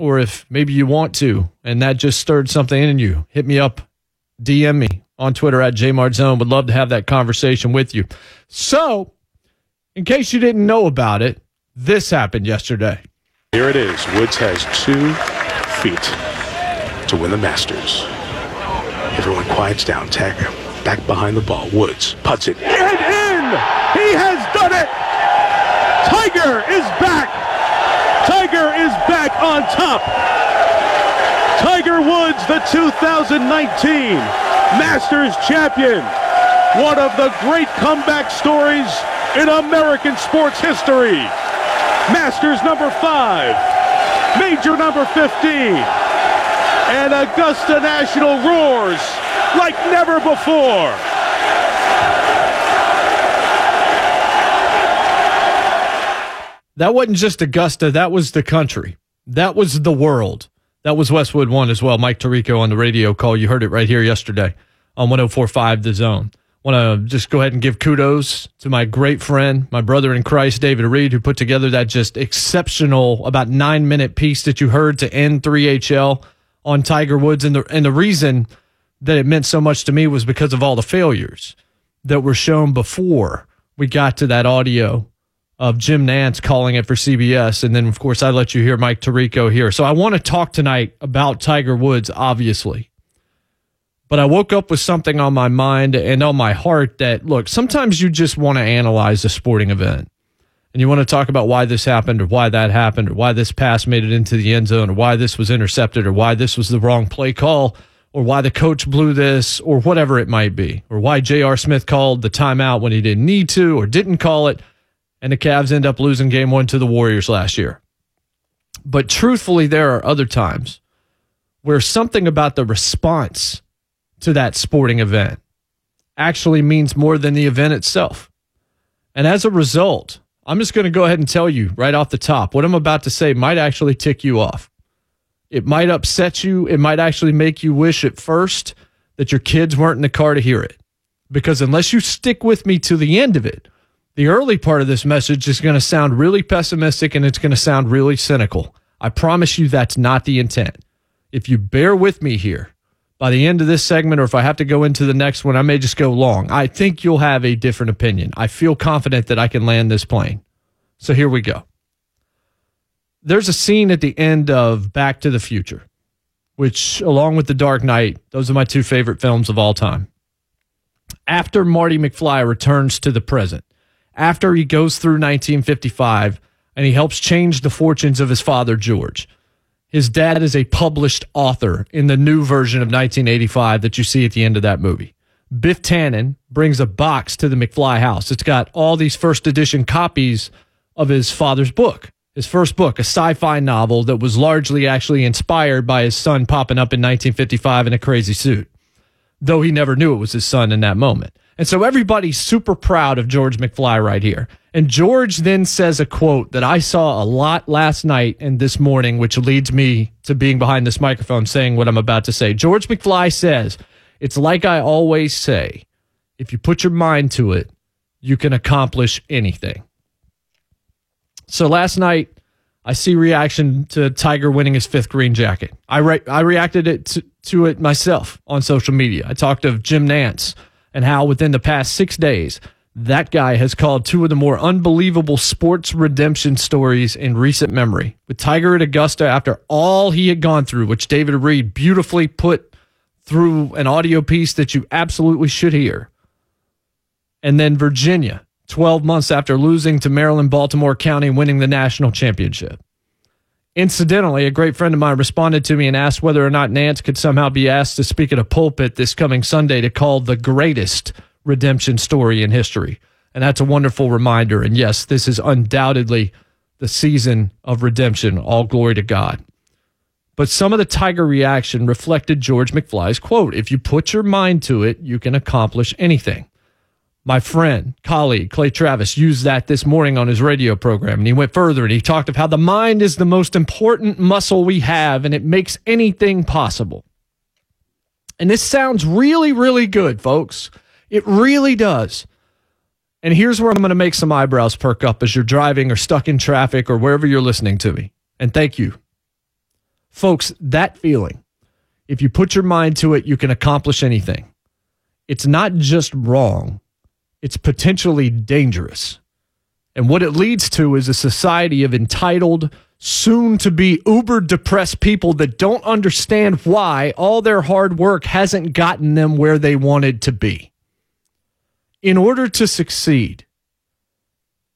Or if maybe you want to, and that just stirred something in you, hit me up, DM me on Twitter at jmartzone. Would love to have that conversation with you. So, in case you didn't know about it, this happened yesterday. Here it is. Woods has two feet to win the Masters. Everyone quiets down. Tiger back behind the ball. Woods puts it and in. He has done it. Tiger is back. On top. Tiger Woods, the 2019 Masters champion. One of the great comeback stories in American sports history. Masters number five, major number 15, and Augusta National roars like never before. That wasn't just Augusta, that was the country. That was the world. That was Westwood One as well. Mike Tirico on the radio call. You heard it right here yesterday on 1045 The Zone. Want to just go ahead and give kudos to my great friend, my brother in Christ, David Reed, who put together that just exceptional, about nine minute piece that you heard to end 3HL on Tiger Woods. And the, and the reason that it meant so much to me was because of all the failures that were shown before we got to that audio of Jim Nantz calling it for CBS. And then, of course, I let you hear Mike Tirico here. So I want to talk tonight about Tiger Woods, obviously. But I woke up with something on my mind and on my heart that, look, sometimes you just want to analyze a sporting event. And you want to talk about why this happened or why that happened or why this pass made it into the end zone or why this was intercepted or why this was the wrong play call or why the coach blew this or whatever it might be or why J.R. Smith called the timeout when he didn't need to or didn't call it and the Cavs end up losing game one to the Warriors last year. But truthfully, there are other times where something about the response to that sporting event actually means more than the event itself. And as a result, I'm just going to go ahead and tell you right off the top what I'm about to say might actually tick you off. It might upset you. It might actually make you wish at first that your kids weren't in the car to hear it. Because unless you stick with me to the end of it, the early part of this message is going to sound really pessimistic and it's going to sound really cynical. I promise you that's not the intent. If you bear with me here, by the end of this segment, or if I have to go into the next one, I may just go long. I think you'll have a different opinion. I feel confident that I can land this plane. So here we go. There's a scene at the end of Back to the Future, which, along with The Dark Knight, those are my two favorite films of all time. After Marty McFly returns to the present, after he goes through 1955 and he helps change the fortunes of his father, George. His dad is a published author in the new version of 1985 that you see at the end of that movie. Biff Tannen brings a box to the McFly house. It's got all these first edition copies of his father's book, his first book, a sci fi novel that was largely actually inspired by his son popping up in 1955 in a crazy suit, though he never knew it was his son in that moment. And so everybody's super proud of George McFly right here. And George then says a quote that I saw a lot last night and this morning, which leads me to being behind this microphone saying what I'm about to say. George McFly says, It's like I always say if you put your mind to it, you can accomplish anything. So last night, I see reaction to Tiger winning his fifth green jacket. I, re- I reacted it to, to it myself on social media. I talked of Jim Nantz and how within the past six days, that guy has called two of the more unbelievable sports redemption stories in recent memory. With Tiger at Augusta, after all he had gone through, which David Reed beautifully put through an audio piece that you absolutely should hear. And then Virginia, 12 months after losing to Maryland, Baltimore County, winning the national championship. Incidentally, a great friend of mine responded to me and asked whether or not Nantz could somehow be asked to speak at a pulpit this coming Sunday to call the greatest redemption story in history. And that's a wonderful reminder. And yes, this is undoubtedly the season of redemption. All glory to God. But some of the Tiger reaction reflected George McFly's quote If you put your mind to it, you can accomplish anything. My friend, colleague, Clay Travis, used that this morning on his radio program. And he went further and he talked of how the mind is the most important muscle we have and it makes anything possible. And this sounds really, really good, folks. It really does. And here's where I'm going to make some eyebrows perk up as you're driving or stuck in traffic or wherever you're listening to me. And thank you. Folks, that feeling, if you put your mind to it, you can accomplish anything. It's not just wrong, it's potentially dangerous. And what it leads to is a society of entitled, soon to be uber depressed people that don't understand why all their hard work hasn't gotten them where they wanted to be. In order to succeed,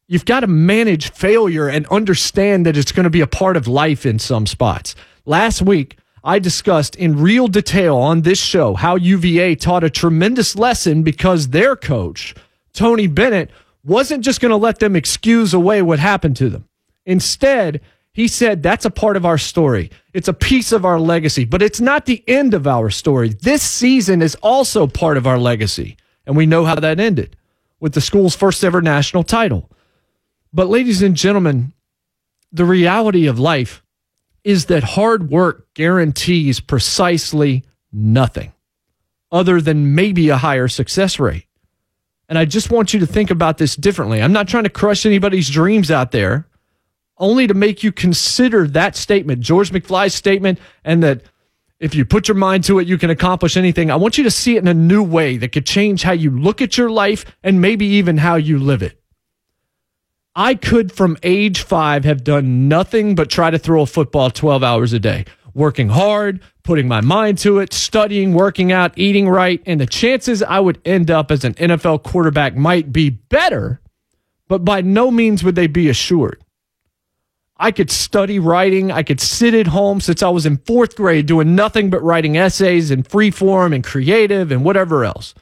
you've got to manage failure and understand that it's going to be a part of life in some spots. Last week, I discussed in real detail on this show how UVA taught a tremendous lesson because their coach, Tony Bennett, wasn't just going to let them excuse away what happened to them. Instead, he said, That's a part of our story. It's a piece of our legacy, but it's not the end of our story. This season is also part of our legacy. And we know how that ended with the school's first ever national title. But, ladies and gentlemen, the reality of life is that hard work guarantees precisely nothing other than maybe a higher success rate. And I just want you to think about this differently. I'm not trying to crush anybody's dreams out there only to make you consider that statement, George McFly's statement, and that if you put your mind to it, you can accomplish anything. I want you to see it in a new way that could change how you look at your life and maybe even how you live it. I could, from age five, have done nothing but try to throw a football 12 hours a day, working hard, putting my mind to it, studying, working out, eating right. And the chances I would end up as an NFL quarterback might be better, but by no means would they be assured. I could study writing. I could sit at home since I was in fourth grade doing nothing but writing essays and free form and creative and whatever else.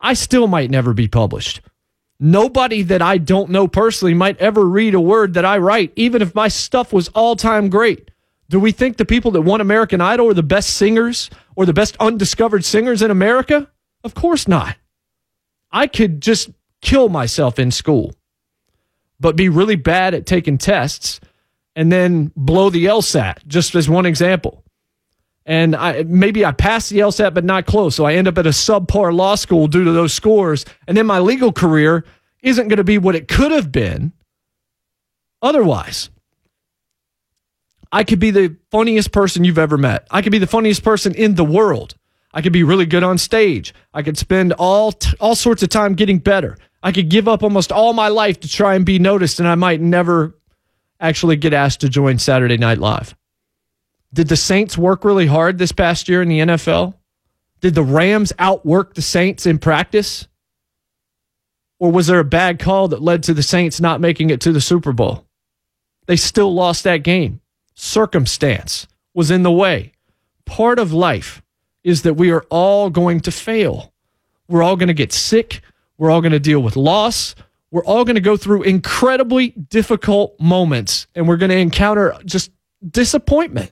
I still might never be published. Nobody that I don't know personally might ever read a word that I write, even if my stuff was all time great. Do we think the people that won American Idol are the best singers or the best undiscovered singers in America? Of course not. I could just kill myself in school, but be really bad at taking tests and then blow the LSAT, just as one example. And I, maybe I pass the LSAT, but not close. So I end up at a subpar law school due to those scores. And then my legal career isn't going to be what it could have been otherwise. I could be the funniest person you've ever met. I could be the funniest person in the world. I could be really good on stage. I could spend all t- all sorts of time getting better. I could give up almost all my life to try and be noticed, and I might never actually get asked to join Saturday Night Live? Did the Saints work really hard this past year in the NFL? Did the Rams outwork the Saints in practice? Or was there a bad call that led to the Saints not making it to the Super Bowl? They still lost that game. Circumstance was in the way. Part of life is that we are all going to fail. We're all going to get sick. We're all going to deal with loss we're all going to go through incredibly difficult moments and we're going to encounter just disappointment.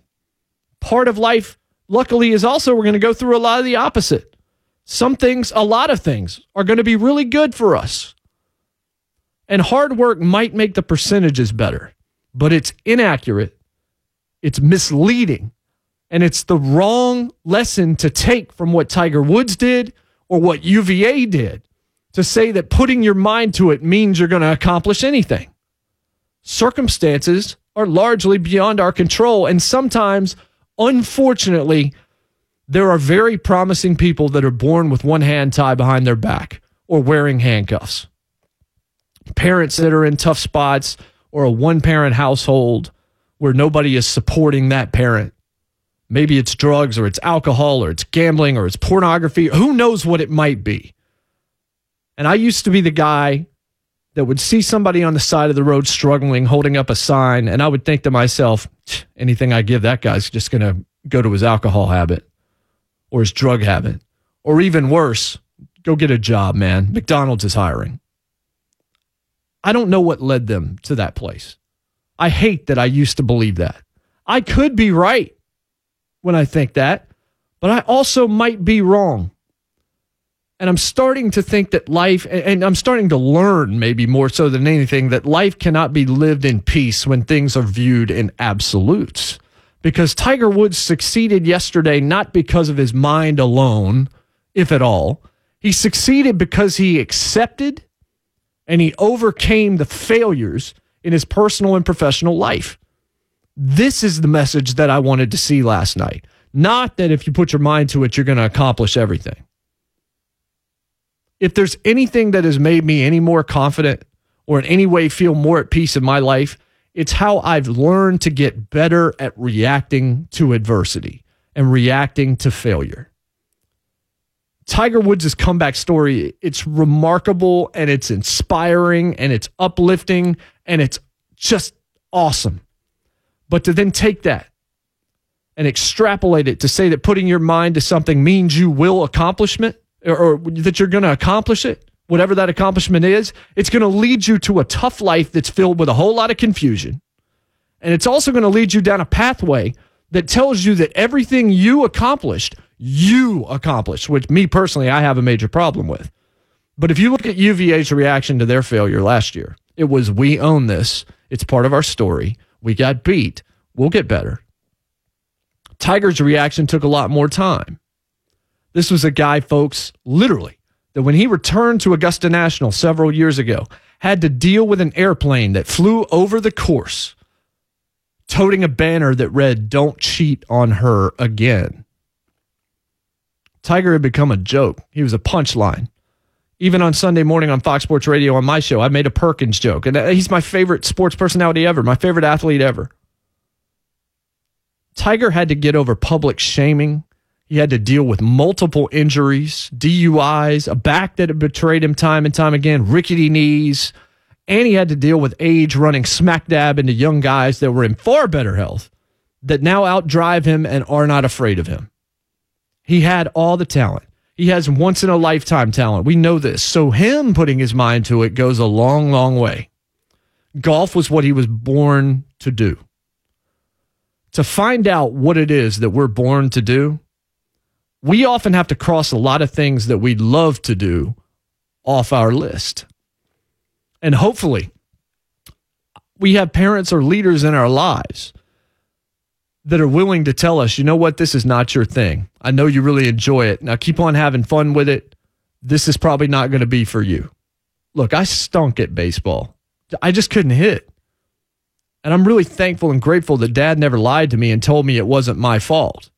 Part of life, luckily, is also we're going to go through a lot of the opposite. Some things, a lot of things, are going to be really good for us. And hard work might make the percentages better, but it's inaccurate, it's misleading, and it's the wrong lesson to take from what Tiger Woods did or what UVA did to say that putting your mind to it means you're going to accomplish anything. Circumstances are largely beyond our control. And sometimes, unfortunately, there are very promising people that are born with one hand tied behind their back or wearing handcuffs. Parents that are in tough spots or a one parent household where nobody is supporting that parent. Maybe it's drugs or it's alcohol or it's gambling or it's pornography. Who knows what it might be? And I used to be the guy that would see somebody on the side of the road struggling, holding up a sign, and I would think to myself, anything I give that guy's just going to go to his alcohol habit or his drug habit. Or even worse, go get a job, man. McDonald's is hiring. I don't know what led them to that place. I hate that I used to believe that. I could be right. when I think that, but I also might be wrong. And I'm starting to think that life, and I'm starting to learn maybe more so than anything, that life cannot be lived in peace when things are viewed in absolutes. Because Tiger Woods succeeded yesterday not because of his mind alone, if at all. He succeeded because he accepted and he overcame the failures in his personal and professional life. This is the message that I wanted to see last night. Not that if you put your mind to it, you're going to accomplish everything if there's anything that has made me any more confident or in any way feel more at peace in my life, it's how I've learned to get better at reacting to adversity and reacting to failure. Tiger Woods' comeback story, it's remarkable and it's inspiring and it's uplifting and it's just awesome. But to then take that and extrapolate it to say that putting your mind to something means you will accomplishment or, or that you're going to accomplish it, whatever that accomplishment is, it's going to lead you to a tough life that's filled with a whole lot of confusion. And it's also going to lead you down a pathway that tells you that everything you accomplished, you accomplished, which me personally, I have a major problem with. But if you look at UVA's reaction to their failure last year, it was we own this. It's part of our story. We got beat. We'll get better. Tiger's reaction took a lot more time. This was a guy, folks, literally, that when he returned to Augusta National several years ago, had to deal with an airplane that flew over the course, toting a banner that read, Don't cheat on her again. Tiger had become a joke. He was a punchline. Even on Sunday morning on Fox Sports Radio on my show, I made a Perkins joke. And uh, he's my favorite sports personality ever, my favorite athlete ever. Tiger had to get over public shaming he had to deal with multiple injuries, DUIs, a back that had betrayed him time and time again, rickety knees, and he had to deal with age running smack dab into young guys that were in far better health that now outdrive him and are not afraid of him. He had all the talent. He has once in a lifetime talent. We know this. So, him putting his mind to it goes a long, long way. Golf was what he was born to do. To find out what it is that we're born to do, we often have to cross a lot of things that we'd love to do off our list. And hopefully, we have parents or leaders in our lives that are willing to tell us, you know what, this is not your thing. I know you really enjoy it. Now keep on having fun with it. This is probably not going to be for you. Look, I stunk at baseball. I just couldn't hit. And I'm really thankful and grateful that dad never lied to me and told me it wasn't my fault.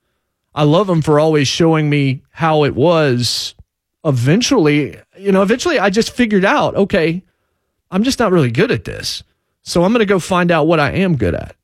I love him for always showing me how it was. Eventually, you know, eventually I just figured out, okay, I'm just not really good at this. So I'm going to go find out what I am good at.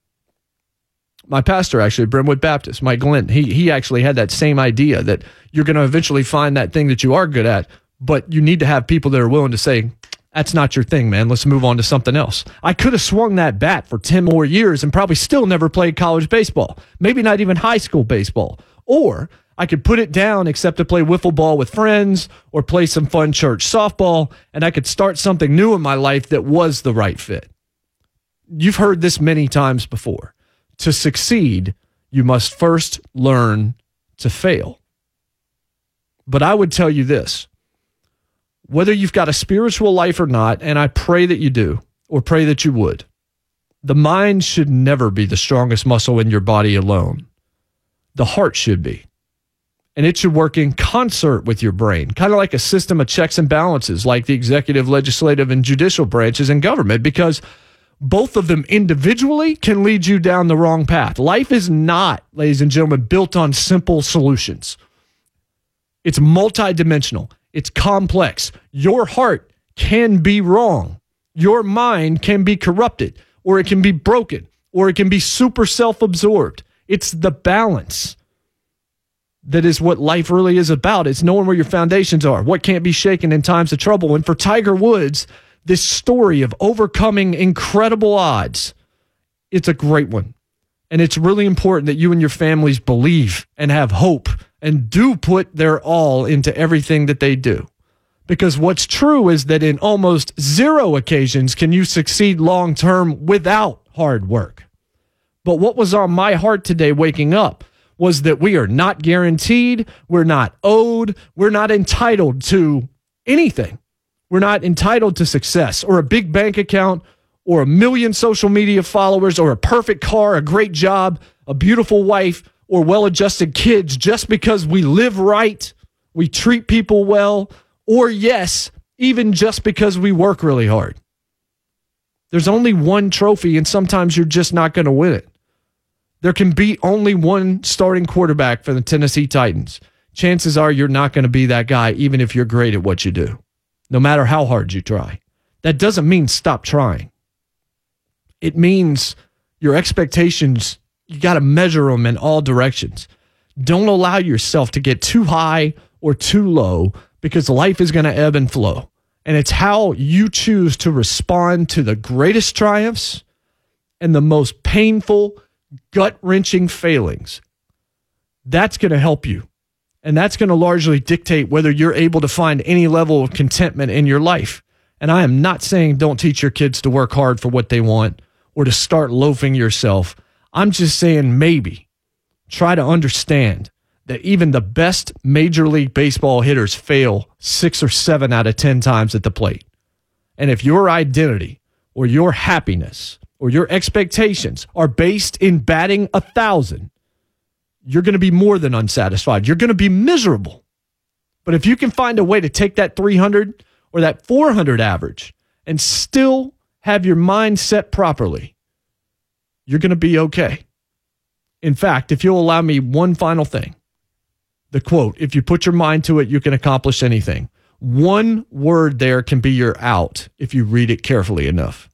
My pastor, actually, Brentwood Baptist, Mike Glenn, he, he actually had that same idea that you're going to eventually find that thing that you are good at, but you need to have people that are willing to say, that's not your thing, man. Let's move on to something else. I could have swung that bat for 10 more years and probably still never played college baseball, maybe not even high school baseball. Or I could put it down except to play wiffle ball with friends or play some fun church softball, and I could start something new in my life that was the right fit. You've heard this many times before. To succeed, you must first learn to fail. But I would tell you this whether you've got a spiritual life or not, and I pray that you do, or pray that you would, the mind should never be the strongest muscle in your body alone the heart should be. And it should work in concert with your brain, kind of like a system of checks and balances, like the executive, legislative, and judicial branches in government, because both of them individually can lead you down the wrong path. Life is not, ladies and gentlemen, built on simple solutions. It's multidimensional, it's complex. Your heart can be wrong, your mind can be corrupted, or it can be broken, or it can be super self absorbed. It's the balance that is what life really is about. It's knowing where your foundations are, what can't be shaken in times of trouble. And for Tiger Woods, this story of overcoming incredible odds, it's a great one. And it's really important that you and your families believe and have hope and do put their all into everything that they do. Because what's true is that in almost zero occasions can you succeed long term without hard work. But what was on my heart today waking up was that we are not guaranteed, we're not owed, we're not entitled to anything. We're not entitled to success or a big bank account or a million social media followers or a perfect car, a great job, a beautiful wife, or well adjusted kids just because we live right, we treat people well, or yes, even just because we work really hard. There's only one trophy, and sometimes you're just not going to win it. There can be only one starting quarterback for the Tennessee Titans. Chances are you're not going to be that guy, even if you're great at what you do, no matter how hard you try. That doesn't mean stop trying. It means your expectations, you got to measure them in all directions. Don't allow yourself to get too high or too low because life is going to ebb and flow. And it's how you choose to respond to the greatest triumphs and the most painful, gut wrenching failings. That's going to help you. And that's going to largely dictate whether you're able to find any level of contentment in your life. And I am not saying don't teach your kids to work hard for what they want or to start loafing yourself. I'm just saying maybe try to understand that even the best Major League Baseball hitters fail six or seven out of 10 times at the plate. And if your identity or your happiness or your expectations are based in batting a thousand, you're going to be more than unsatisfied. You're going to be miserable. But if you can find a way to take that 300 or that 400 average and still have your mind set properly, you're going to be okay. In fact, if you'll allow me one final thing, the quote, if you put your mind to it, you can accomplish anything. One word there can be your out if you read it carefully enough.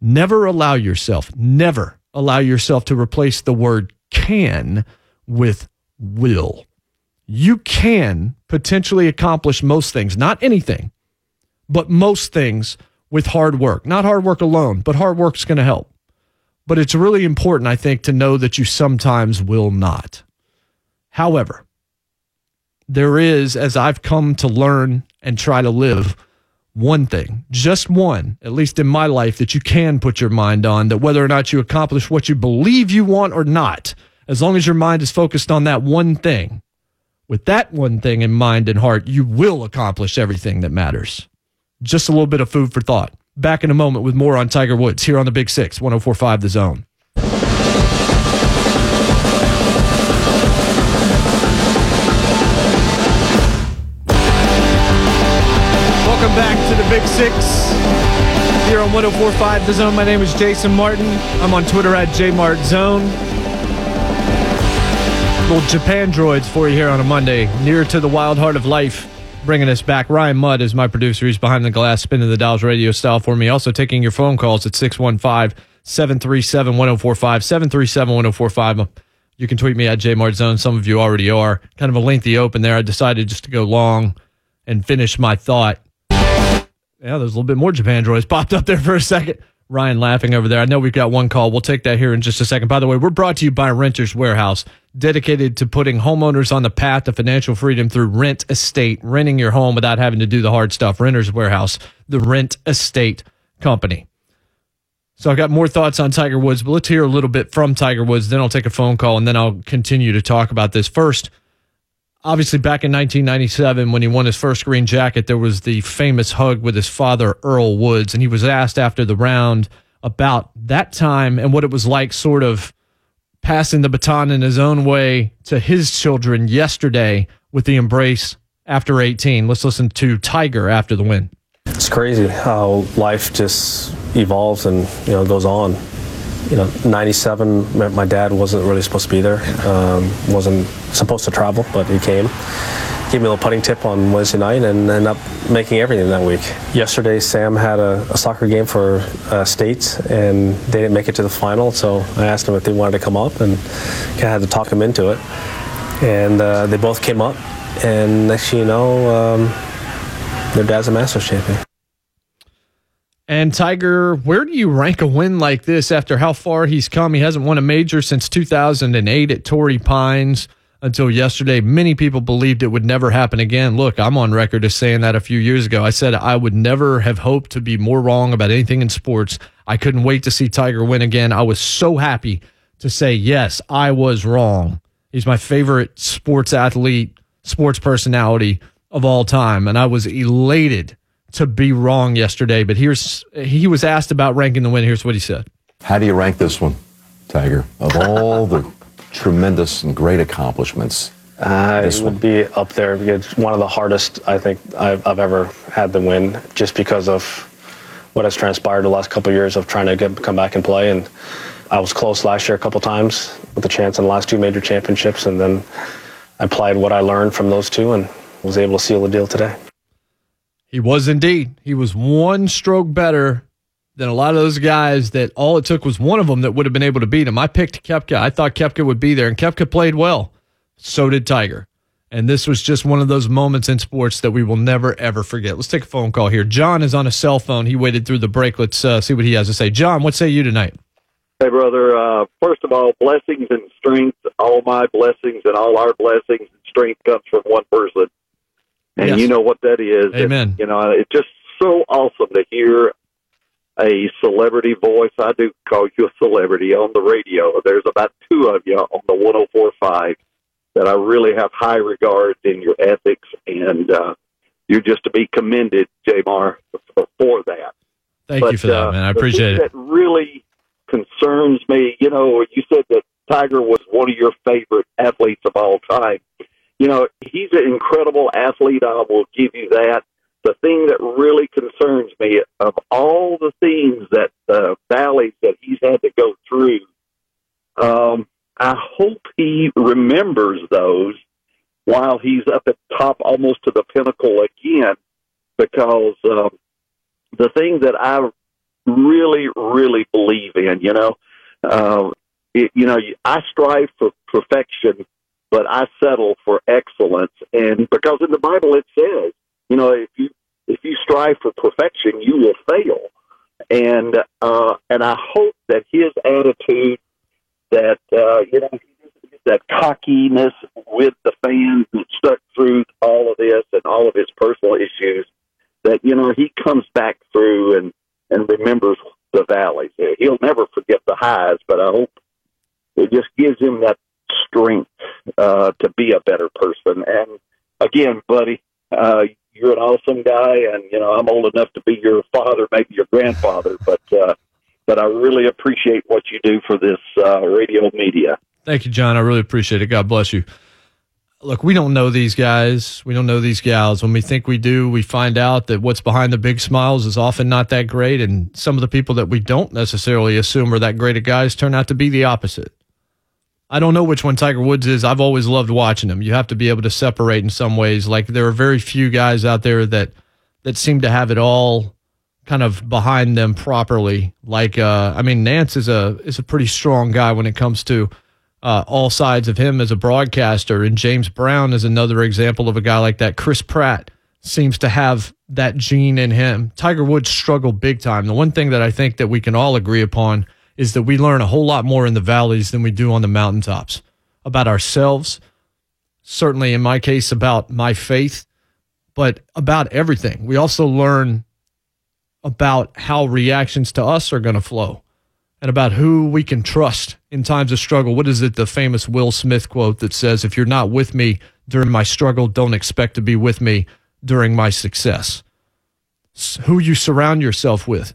Never allow yourself, never allow yourself to replace the word can with will. You can potentially accomplish most things, not anything, but most things with hard work. Not hard work alone, but hard work's going to help. But it's really important, I think, to know that you sometimes will not. However, there is, as I've come to learn and try to live, one thing, just one, at least in my life, that you can put your mind on that whether or not you accomplish what you believe you want or not, as long as your mind is focused on that one thing, with that one thing in mind and heart, you will accomplish everything that matters. Just a little bit of food for thought. Back in a moment with more on Tiger Woods here on the Big Six, 1045 The Zone. Welcome back to the Big Six here on 1045 The Zone. My name is Jason Martin. I'm on Twitter at JMartZone. Little Japandroids for you here on a Monday, near to the wild heart of life, bringing us back. Ryan Mudd is my producer. He's behind the glass, spinning the dials radio style for me. Also taking your phone calls at 615 737 1045, 737 1045. Uh, you can tweet me at JMartZone. Some of you already are. Kind of a lengthy open there. I decided just to go long and finish my thought yeah, there's a little bit more Japandroids popped up there for a second. Ryan laughing over there. I know we've got one call. We'll take that here in just a second. By the way, we're brought to you by Renters Warehouse, dedicated to putting homeowners on the path to financial freedom through rent estate, renting your home without having to do the hard stuff. Renters Warehouse, the rent estate company. So I've got more thoughts on Tiger Woods, but let's hear a little bit from Tiger Woods. Then I'll take a phone call and then I'll continue to talk about this. First, obviously back in 1997 when he won his first green jacket there was the famous hug with his father earl woods and he was asked after the round about that time and what it was like sort of passing the baton in his own way to his children yesterday with the embrace after 18 let's listen to tiger after the win. It's crazy how life just evolves and you know goes on you know, 97, my dad wasn't really supposed to be there. Um, wasn't supposed to travel, but he came. Gave me a little putting tip on Wednesday night and ended up making everything that week. Yesterday, Sam had a, a soccer game for uh, States, and they didn't make it to the final, so I asked them if they wanted to come up, and kind of had to talk them into it. And uh, they both came up, and next thing you know, um, their dad's a Masters champion. And Tiger, where do you rank a win like this after how far he's come? He hasn't won a major since 2008 at Torrey Pines until yesterday. Many people believed it would never happen again. Look, I'm on record as saying that a few years ago. I said I would never have hoped to be more wrong about anything in sports. I couldn't wait to see Tiger win again. I was so happy to say, yes, I was wrong. He's my favorite sports athlete, sports personality of all time. And I was elated to be wrong yesterday. But here's, he was asked about ranking the win. Here's what he said. How do you rank this one, Tiger? Of all the tremendous and great accomplishments, Uh, This it would one. be up there. It's one of the hardest I think I've, I've ever had to win, just because of what has transpired the last couple of years of trying to get, come back and play. And I was close last year a couple times with a chance in the last two major championships, and then I applied what I learned from those two and was able to seal the deal today. He was indeed. He was one stroke better than a lot of those guys that all it took was one of them that would have been able to beat him. I picked Koepka. I thought Koepka would be there, and Koepka played well. So did Tiger. And this was just one of those moments in sports that we will never, ever forget. Let's take a phone call here. John is on a cell phone. He waited through the break. Let's uh, see what he has to say. John, what say you tonight? Hey, brother. Uh, first of all, blessings and strength. All my blessings and all our blessings and strength comes from one person, and Yes. you know what that is. Amen. And, you know, it's just so awesome to hear a celebrity voice. I do call you a celebrity on the radio. There's about two of you on the 104.5 that I really have high regard in your ethics, and uh, you're just to be commended, Jamar, for, for that. Thank But, you for that, uh, man. I appreciate it. That really concerns me. You know, you said that Tiger was one of your favorite athletes of all time. You know, he's an incredible athlete. I will give you that. The thing that really concerns me of all the things that the valleys that he's had to go through, um, I hope he remembers those while he's up at top, almost to the pinnacle again, because um, the thing that I really, really believe in. You know, uh, it, you know, I strive for perfection, but I settle for excellence. And because in the Bible it says, you know, if you if you strive for perfection, you will fail. And uh, and I hope that his attitude, that uh, you know, that cockiness with the fans that stuck through all of this and all of his personal issues, that you know he comes back through and and remembers the valleys. He'll never forget the highs, but I hope it just gives him that strength uh, to be a better person. And again, buddy, uh, you're an awesome guy, and you know I'm old enough to be your father, maybe your grandfather, but uh, but I really appreciate what you do for this uh, radio media. Thank you, John. I really appreciate it. God bless you. Look, we don't know these guys. We don't know these gals. When we think we do, we find out that what's behind the big smiles is often not that great. And some of the people that we don't necessarily assume are that great of guys turn out to be the opposite. I don't know which one Tiger Woods is. I've always loved watching him. You have to be able to separate in some ways. Like there are very few guys out there that that seem to have it all kind of behind them properly. Like uh, I mean, Nantz is a is a pretty strong guy when it comes to uh, all sides of him as a broadcaster, and James Brown is another example of a guy like that. Chris Pratt seems to have that gene in him. Tiger Woods struggled big time. The one thing that I think that we can all agree upon is that we learn a whole lot more in the valleys than we do on the mountaintops about ourselves. Certainly, in my case, about my faith, but about everything. We also learn about how reactions to us are going to flow and about who we can trust in times of struggle. What is it, the famous Will Smith quote that says, If you're not with me during my struggle, don't expect to be with me during my success? Who you surround yourself with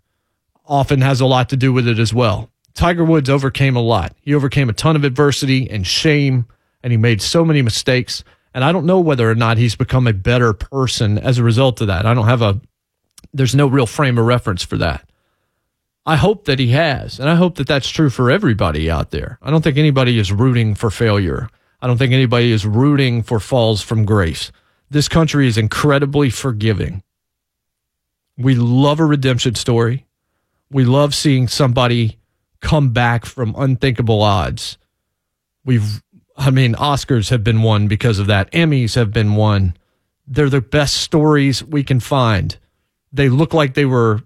often has a lot to do with it as well. Tiger Woods overcame a lot. He overcame a ton of adversity and shame, and he made so many mistakes. And I don't know whether or not he's become a better person as a result of that. I don't have a, there's no real frame of reference for that. I hope that he has, and I hope that that's true for everybody out there. I don't think anybody is rooting for failure. I don't think anybody is rooting for falls from grace. This country is incredibly forgiving. We love a redemption story. We love seeing somebody come back from unthinkable odds. We've, I mean, Oscars have been won because of that. Emmys have been won. They're the best stories we can find. They look like they were,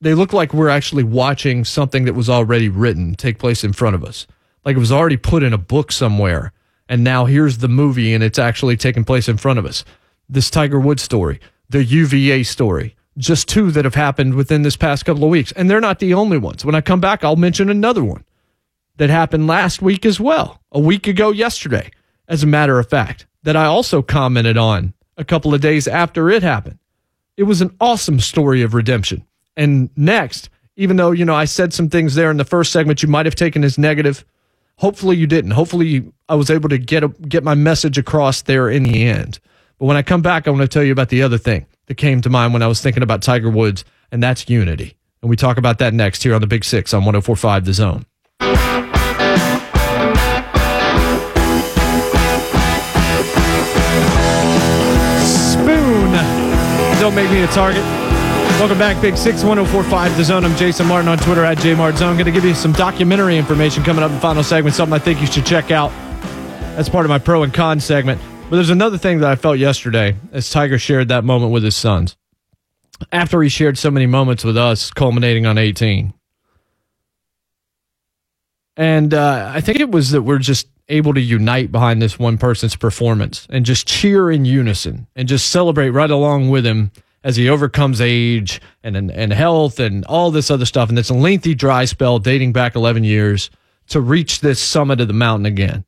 they look like we're actually watching something that was already written take place in front of us. Like it was already put in a book somewhere. And now here's the movie and it's actually taking place in front of us. This Tiger Woods story, the UVA story, just two that have happened within this past couple of weeks. And they're not the only ones. When I come back, I'll mention another one that happened last week as well, a week ago yesterday. as a matter of fact, that I also commented on a couple of days after it happened. It was an awesome story of redemption. And next, even though, you know, I said some things there in the first segment you might have taken as negative, hopefully you didn't. Hopefully I was able to get a, get my message across there in the end. But when I come back, I want to tell you about the other thing that came to mind when I was thinking about Tiger Woods, and that's unity. And we talk about that next here on the Big Six on 1045 The Zone. Spoon. Don't make me a target. Welcome back, Big Six 1045 The Zone. I'm Jason Martin on Twitter at JMartZone. Going to give you some documentary information coming up in the final segment, something I think you should check out. That's part of my pro and con segment. But there's another thing that I felt yesterday as Tiger shared that moment with his sons. After he shared so many moments with us, culminating on 18. And uh, I think it was that we're just able to unite behind this one person's performance and just cheer in unison and just celebrate right along with him as he overcomes age and, and, and health and all this other stuff. And it's a lengthy dry spell dating back 11 years to reach this summit of the mountain again.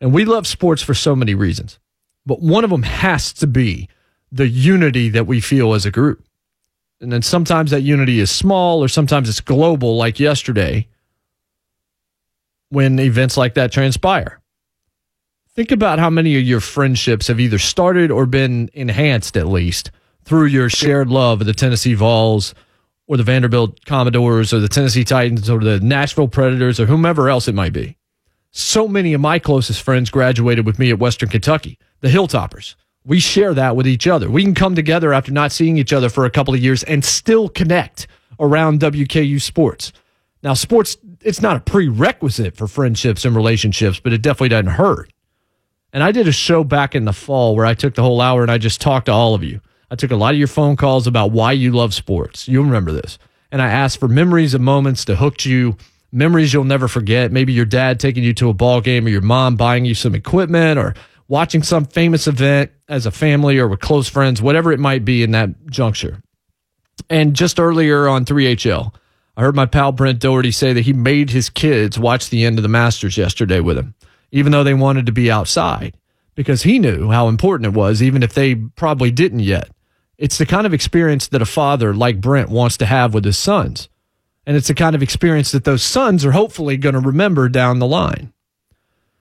And we love sports for so many reasons, but one of them has to be the unity that we feel as a group. And then sometimes that unity is small or sometimes it's global, like yesterday when events like that transpire. Think about how many of your friendships have either started or been enhanced, at least, through your shared love of the Tennessee Vols or the Vanderbilt Commodores or the Tennessee Titans or the Nashville Predators or whomever else it might be. So many of my closest friends graduated with me at Western Kentucky, the Hilltoppers. We share that with each other. We can come together after not seeing each other for a couple of years and still connect around WKU sports. Now, sports, it's not a prerequisite for friendships and relationships, but it definitely doesn't hurt. And I did a show back in the fall where I took the whole hour and I just talked to all of you. I took a lot of your phone calls about why you love sports. You remember this. And I asked for memories of moments that hooked you, memories you'll never forget. Maybe your dad taking you to a ball game or your mom buying you some equipment or watching some famous event as a family or with close friends, whatever it might be in that juncture. And just earlier on 3HL, I heard my pal Brent Dougherty say that he made his kids watch the end of the Masters yesterday with him, even though they wanted to be outside, because he knew how important it was, even if they probably didn't yet. It's the kind of experience that a father like Brent wants to have with his sons. And it's the kind of experience that those sons are hopefully going to remember down the line.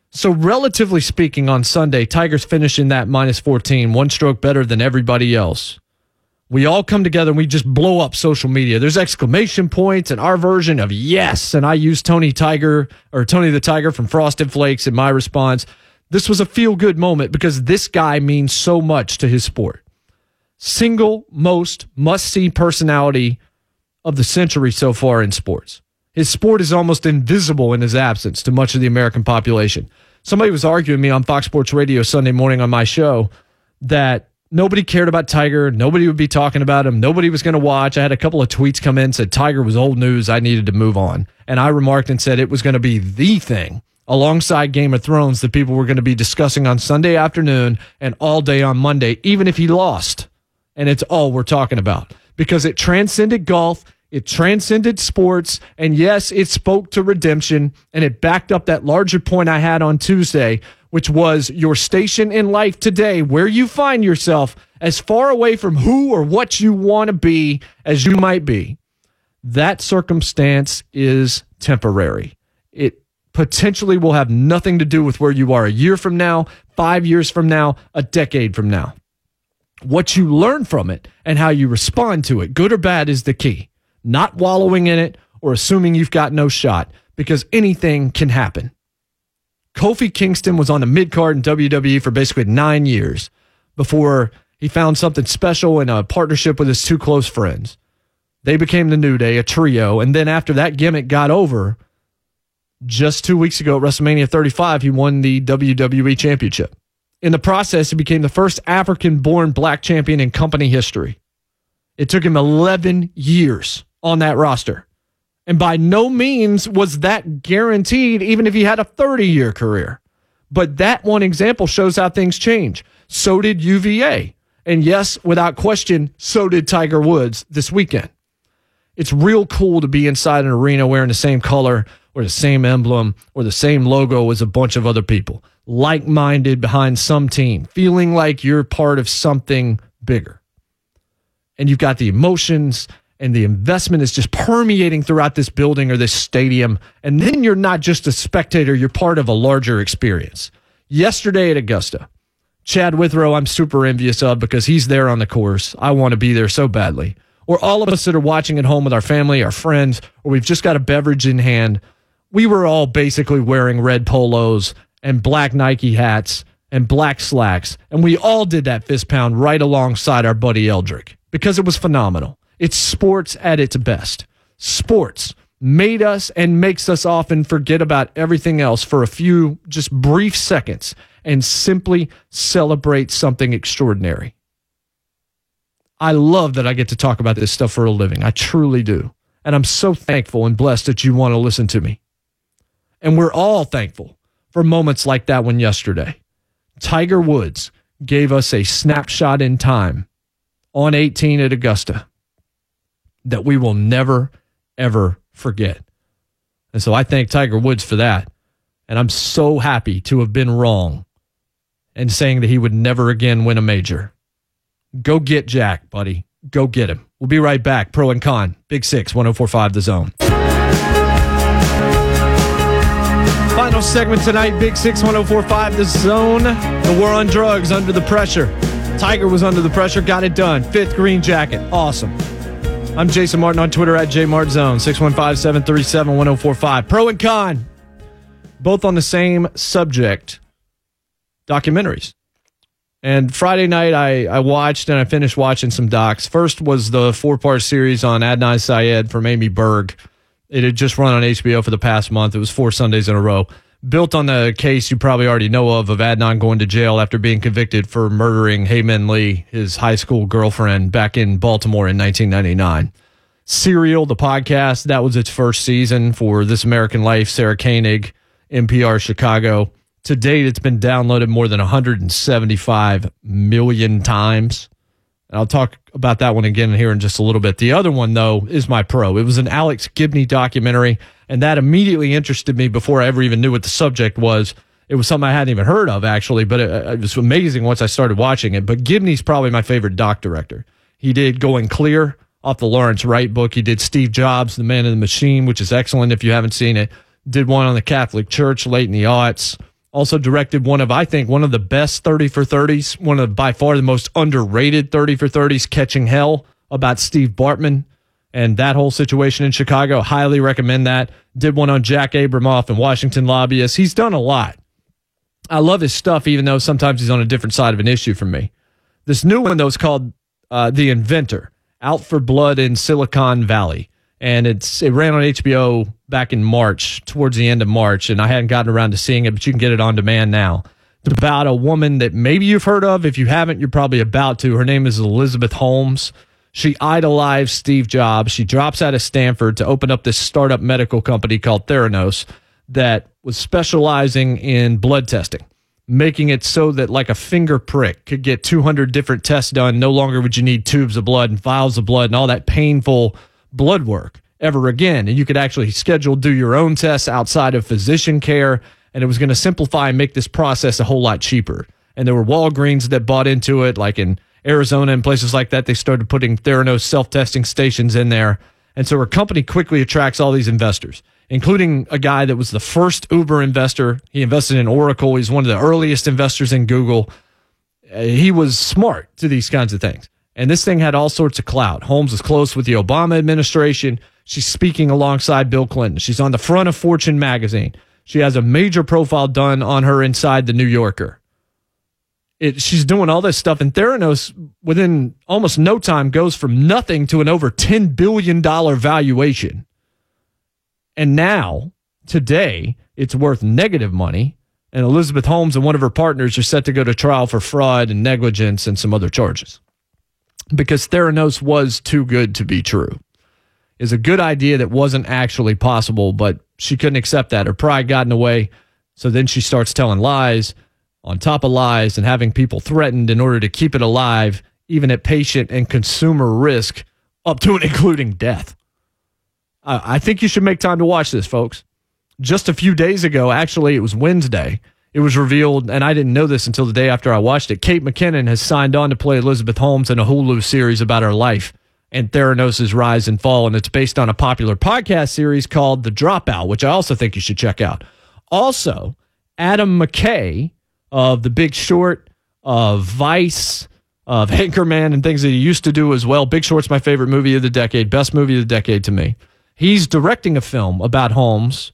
So, relatively speaking, on Sunday, Tigers finishing that minus 14, one stroke better than everybody else we all come together and we just blow up social media. There's exclamation points and our version of yes. And I use Tony Tiger or Tony the Tiger from Frosted Flakes in my response. This was a feel good moment because this guy means so much to his sport. Single most must see personality of the century so far in sports. His sport is almost invisible in his absence to much of the American population. Somebody was arguing me on Fox Sports Radio Sunday morning on my show that nobody cared about Tiger. Nobody would be talking about him. Nobody was going to watch. I had a couple of tweets come in said Tiger was old news. I needed to move on. And I remarked and said it was going to be the thing alongside Game of Thrones that people were going to be discussing on Sunday afternoon and all day on Monday, even if he lost. And it's all we're talking about because it transcended golf. It transcended sports. And yes, it spoke to redemption and it backed up that larger point I had on Tuesday which was your station in life today, where you find yourself as far away from who or what you want to be as you might be, that circumstance is temporary. It potentially will have nothing to do with where you are a year from now, five years from now, a decade from now. What you learn from it and how you respond to it, good or bad, is the key. Not wallowing in it or assuming you've got no shot because anything can happen. Kofi Kingston was on the mid card in WWE for basically nine years before he found something special in a partnership with his two close friends. They became the New Day, a trio. And then after that gimmick got over, just two weeks ago at WrestleMania 35, he won the WWE Championship. In the process, he became the first African born black champion in company history. It took him 11 years on that roster. And by no means was that guaranteed, even if he had a 30 year career. But that one example shows how things change. So did UVA. And yes, without question, so did Tiger Woods this weekend. It's real cool to be inside an arena wearing the same color or the same emblem or the same logo as a bunch of other people. like minded behind some team, feeling like you're part of something bigger. And you've got the emotions and the investment is just permeating throughout this building or this stadium. And then you're not just a spectator, you're part of a larger experience. Yesterday at Augusta, Chad Withrow, I'm super envious of because he's there on the course. I want to be there so badly. Or all of us that are watching at home with our family, our friends, or we've just got a beverage in hand. We were all basically wearing red polos and black Nike hats and black slacks. And we all did that fist pound right alongside our buddy Eldrick because it was phenomenal. It's sports at its best. Sports made us and makes us often forget about everything else for a few just brief seconds and simply celebrate something extraordinary. I love that I get to talk about this stuff for a living. I truly do. And I'm so thankful and blessed that you want to listen to me. And we're all thankful for moments like that one yesterday. Tiger Woods gave us a snapshot in time on 18 at Augusta that we will never, ever forget. And so I thank Tiger Woods for that. And I'm so happy to have been wrong and saying that he would never again win a major. Go get Jack, buddy. Go get him. We'll be right back. Pro and con. Big Six, 1045 The Zone. Final segment tonight, Big Six, 1045 The Zone. The war on drugs under the pressure. Tiger was under the pressure, got it done. Fifth green jacket. Awesome. I'm Jason Martin on Twitter at JMartZone, 615 737 1045. Pro and con, both on the same subject documentaries. And Friday night, I, I watched and I finished watching some docs. First was the four part series on Adnan Syed from Amy Berg. It had just run on HBO for the past month. It was four Sundays in a row. Built on the case you probably already know of of Adnan going to jail after being convicted for murdering Hae Min Lee, his high school girlfriend, back in Baltimore in 1999. Serial, the podcast, that was its first season for This American Life, Sarah Koenig, NPR Chicago. To date, it's been downloaded more than 175 million times. And I'll talk about that one again here in just a little bit. The other one, though, is my pro. It was an Alex Gibney documentary, and that immediately interested me before I ever even knew what the subject was. It was something I hadn't even heard of, actually, but it, it was amazing once I started watching it. But Gibney's probably my favorite doc director. He did Going Clear off the Lawrence Wright book. He did Steve Jobs, The Man in the Machine, which is excellent if you haven't seen it. Did one on the Catholic Church late in the aughts also directed one of, I think, one of the best 30 for 30s, one of by far the most underrated 30 for 30s, Catching Hell, about Steve Bartman and that whole situation in Chicago. Highly recommend that. Did one on Jack Abramoff and Washington lobbyists. He's done a lot. I love his stuff, even though sometimes he's on a different side of an issue from me. This new one, though, is called uh, The Inventor Out for Blood in Silicon Valley and it's it ran on HBO back in March, towards the end of March, and I hadn't gotten around to seeing it, but you can get it on demand now. It's about a woman that maybe you've heard of. If you haven't, you're probably about to. Her name is Elizabeth Holmes. She idolized Steve Jobs. She drops out of Stanford to open up this startup medical company called Theranos that was specializing in blood testing, making it so that like a finger prick could get 200 different tests done. No longer would you need tubes of blood and vials of blood and all that painful blood work ever again. And you could actually schedule, do your own tests outside of physician care. And it was going to simplify and make this process a whole lot cheaper. And there were Walgreens that bought into it, like in Arizona and places like that. They started putting Theranos self testing stations in there. And so her company quickly attracts all these investors, including a guy that was the first Uber investor. He invested in Oracle. He's one of the earliest investors in Google. Uh, he was smart to these kinds of things. And this thing had all sorts of clout. Holmes is close with the Obama administration. She's speaking alongside Bill Clinton. She's on the front of Fortune magazine. She has a major profile done on her inside the New Yorker. It, she's doing all this stuff, and Theranos, within almost no time, goes from nothing to an over $10 billion valuation. And now, today, it's worth negative money, and Elizabeth Holmes and one of her partners are set to go to trial for fraud and negligence and some other charges because Theranos was too good to be true. Is a good idea that wasn't actually possible, but she couldn't accept that. Her pride got in the way. So then she starts telling lies on top of lies and having people threatened in order to keep it alive, even at patient and consumer risk, up to and including death. I think you should make time to watch this, folks. Just a few days ago, actually, it was Wednesday, it was revealed, and I didn't know this until the day after I watched it. Kate McKinnon has signed on to play Elizabeth Holmes in a Hulu series about her life and Theranos' rise and fall. And it's based on a popular podcast series called The Dropout, which I also think you should check out. Also, Adam McKay of The Big Short, of Vice, of Anchorman, and things that he used to do as well. Big Short's my favorite movie of the decade, best movie of the decade to me. He's directing a film about Holmes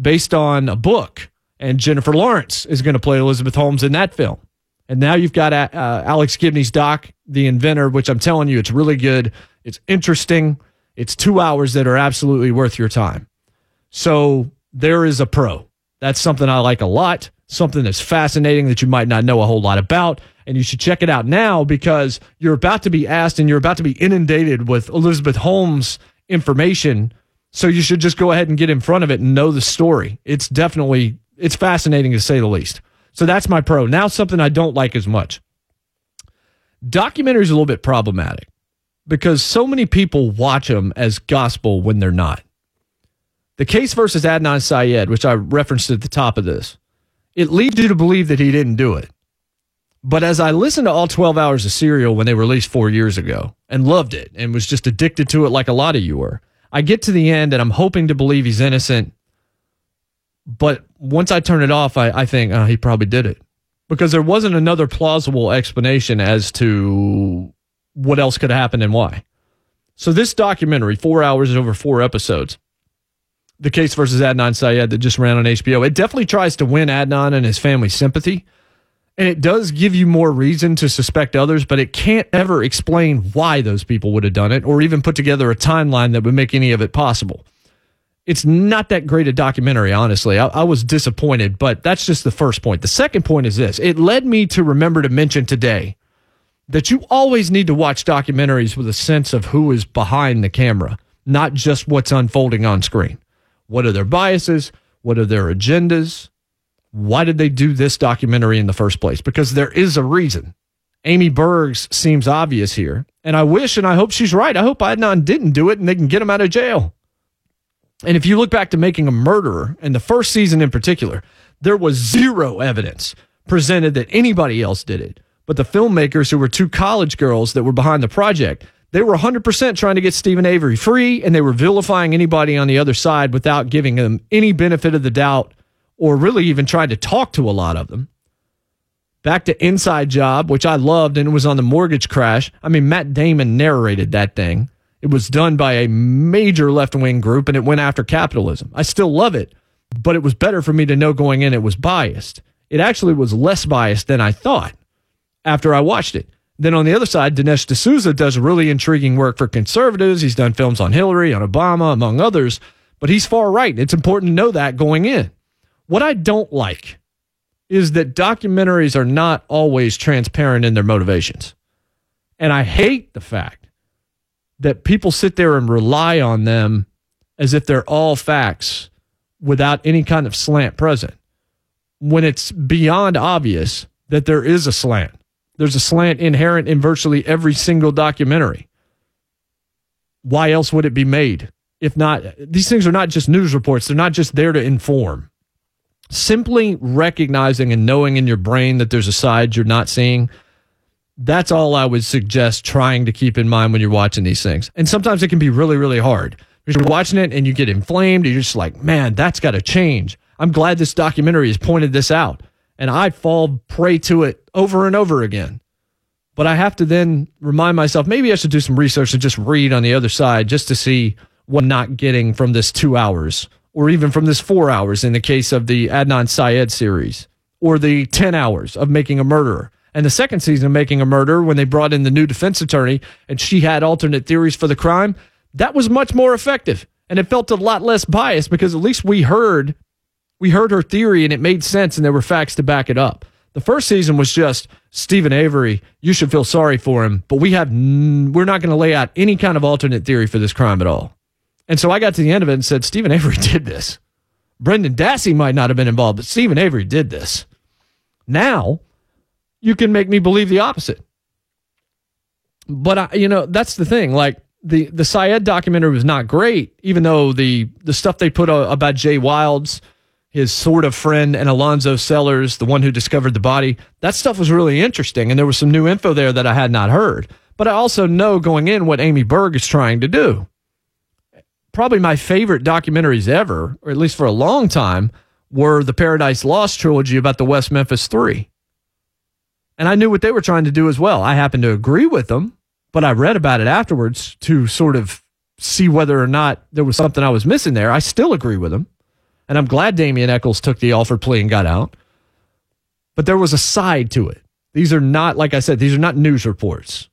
based on a book, and Jennifer Lawrence is going to play Elizabeth Holmes in that film. And now you've got uh, Alex Gibney's doc, The Inventor, which I'm telling you, it's really good. It's interesting. It's two hours that are absolutely worth your time. So there is a pro. That's something I like a lot, something that's fascinating that you might not know a whole lot about. And you should check it out now because you're about to be asked and you're about to be inundated with Elizabeth Holmes information. So you should just go ahead and get in front of it and know the story. It's definitely, it's fascinating to say the least. So that's my pro. Now, something I don't like as much. Documentaries are a little bit problematic because so many people watch them as gospel when they're not. The case versus Adnan Syed, which I referenced at the top of this, it leads you to believe that he didn't do it. But as I listened to all 12 hours of Serial when they released four years ago and loved it and was just addicted to it like a lot of you were, I get to the end and I'm hoping to believe he's innocent. But once I turn it off, I, I think oh, he probably did it because there wasn't another plausible explanation as to what else could have happened and why. So this documentary, four hours over four episodes, the case versus Adnan Syed that just ran on HBO, it definitely tries to win Adnan and his family's sympathy. And it does give you more reason to suspect others, but it can't ever explain why those people would have done it or even put together a timeline that would make any of it possible. It's not that great a documentary, honestly. I, I was disappointed, but that's just the first point. The second point is this it led me to remember to mention today that you always need to watch documentaries with a sense of who is behind the camera, not just what's unfolding on screen. What are their biases? What are their agendas? Why did they do this documentary in the first place? Because there is a reason. Amy Berg's seems obvious here. And I wish and I hope she's right. I hope Adnan didn't do it and they can get him out of jail. And if you look back to making a murderer in the first season in particular, there was zero evidence presented that anybody else did it. But the filmmakers who were two college girls that were behind the project, they were 100% trying to get Steven Avery free and they were vilifying anybody on the other side without giving them any benefit of the doubt or really even trying to talk to a lot of them. Back to Inside Job, which I loved and it was on the mortgage crash. I mean, Matt Damon narrated that thing. It was done by a major left wing group and it went after capitalism. I still love it, but it was better for me to know going in it was biased. It actually was less biased than I thought after I watched it. Then on the other side, Dinesh D'Souza does really intriguing work for conservatives. He's done films on Hillary, on Obama, among others, but he's far right. It's important to know that going in. What I don't like is that documentaries are not always transparent in their motivations. And I hate the fact that people sit there and rely on them as if they're all facts without any kind of slant present when it's beyond obvious that there is a slant there's a slant inherent in virtually every single documentary. Why else would it be made? If not, these things are not just news reports, they're not just there to inform. Simply recognizing and knowing in your brain that there's a side you're not seeing, that's all I would suggest trying to keep in mind when you're watching these things. And sometimes it can be really, really hard. You're watching it and you get inflamed, you're just like, man, that's got to change. I'm glad this documentary has pointed this out and I fall prey to it over and over again. But I have to then remind myself maybe I should do some research and just read on the other side just to see what I'm not getting from this two hours or even from this four hours in the case of the Adnan Syed series or the 10 hours of making a murderer. And the second season of Making a Murderer, when they brought in the new defense attorney and she had alternate theories for the crime, that was much more effective. And it felt a lot less biased because at least we heard we heard her theory and it made sense and there were facts to back it up. The first season was just Steven Avery. You should feel sorry for him, but we have n- we're not going to lay out any kind of alternate theory for this crime at all. And so I got to the end of it and said Steven Avery did this. Brendan Dassey might not have been involved, but Steven Avery did this. Now you can make me believe the opposite. But I, you know, that's the thing. Like the the Syed documentary was not great, even though the the stuff they put uh, about Jay Wilds his sort of friend, and Alonzo Sellers, the one who discovered the body. That stuff was really interesting, and there was some new info there that I had not heard. But I also know going in what Amy Berg is trying to do. Probably my favorite documentaries ever, or at least for a long time, were the Paradise Lost trilogy about the West Memphis Three. And I knew what they were trying to do as well. I happened to agree with them, but I read about it afterwards to sort of see whether or not there was something I was missing there. I still agree with them. And I'm glad Damien Echols took the offered plea and got out. But there was a side to it. These are not, like I said, these are not news reports.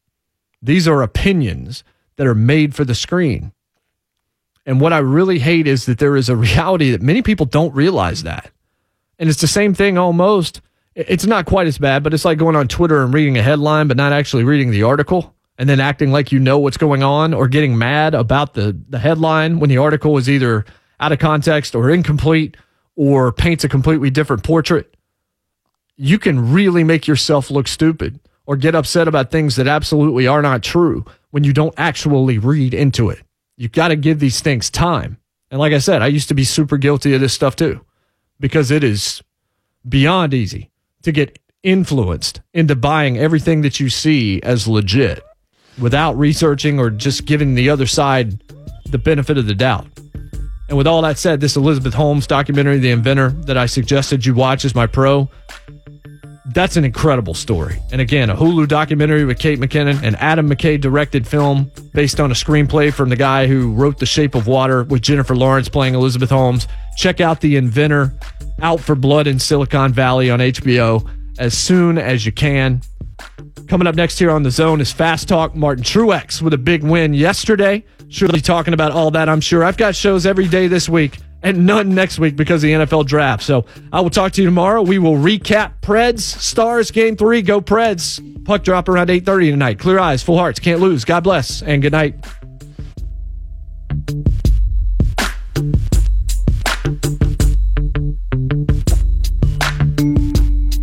These are opinions that are made for the screen. And what I really hate is that there is a reality that many people don't realize that. And it's the same thing almost. It's not quite as bad, but it's like going on Twitter and reading a headline, but not actually reading the article and then acting like you know what's going on or getting mad about the, the headline when the article is either out of context or incomplete or paints a completely different portrait. You can really make yourself look stupid or get upset about things that absolutely are not true when you don't actually read into it. You've got to give these things time. And like I said, I used to be super guilty of this stuff too, because it is beyond easy to get influenced into buying everything that you see as legit without researching or just giving the other side the benefit of the doubt. And with all that said, this Elizabeth Holmes documentary, The Inventor, that I suggested you watch as my pro, that's an incredible story. And again, a Hulu documentary with Kate McKinnon, an Adam McKay directed film based on a screenplay from the guy who wrote The Shape of Water with Jennifer Lawrence playing Elizabeth Holmes. Check out The Inventor, Out for Blood in Silicon Valley on HBO as soon as you can. Coming up next here on the zone is Fast Talk. Martin Truex with a big win yesterday. Surely talking about all that, I'm sure. I've got shows every day this week and none next week because of the NFL draft. So I will talk to you tomorrow. We will recap Preds Stars game three. Go Preds. Puck drop around 8:30 tonight. Clear eyes, full hearts, can't lose. God bless and good night.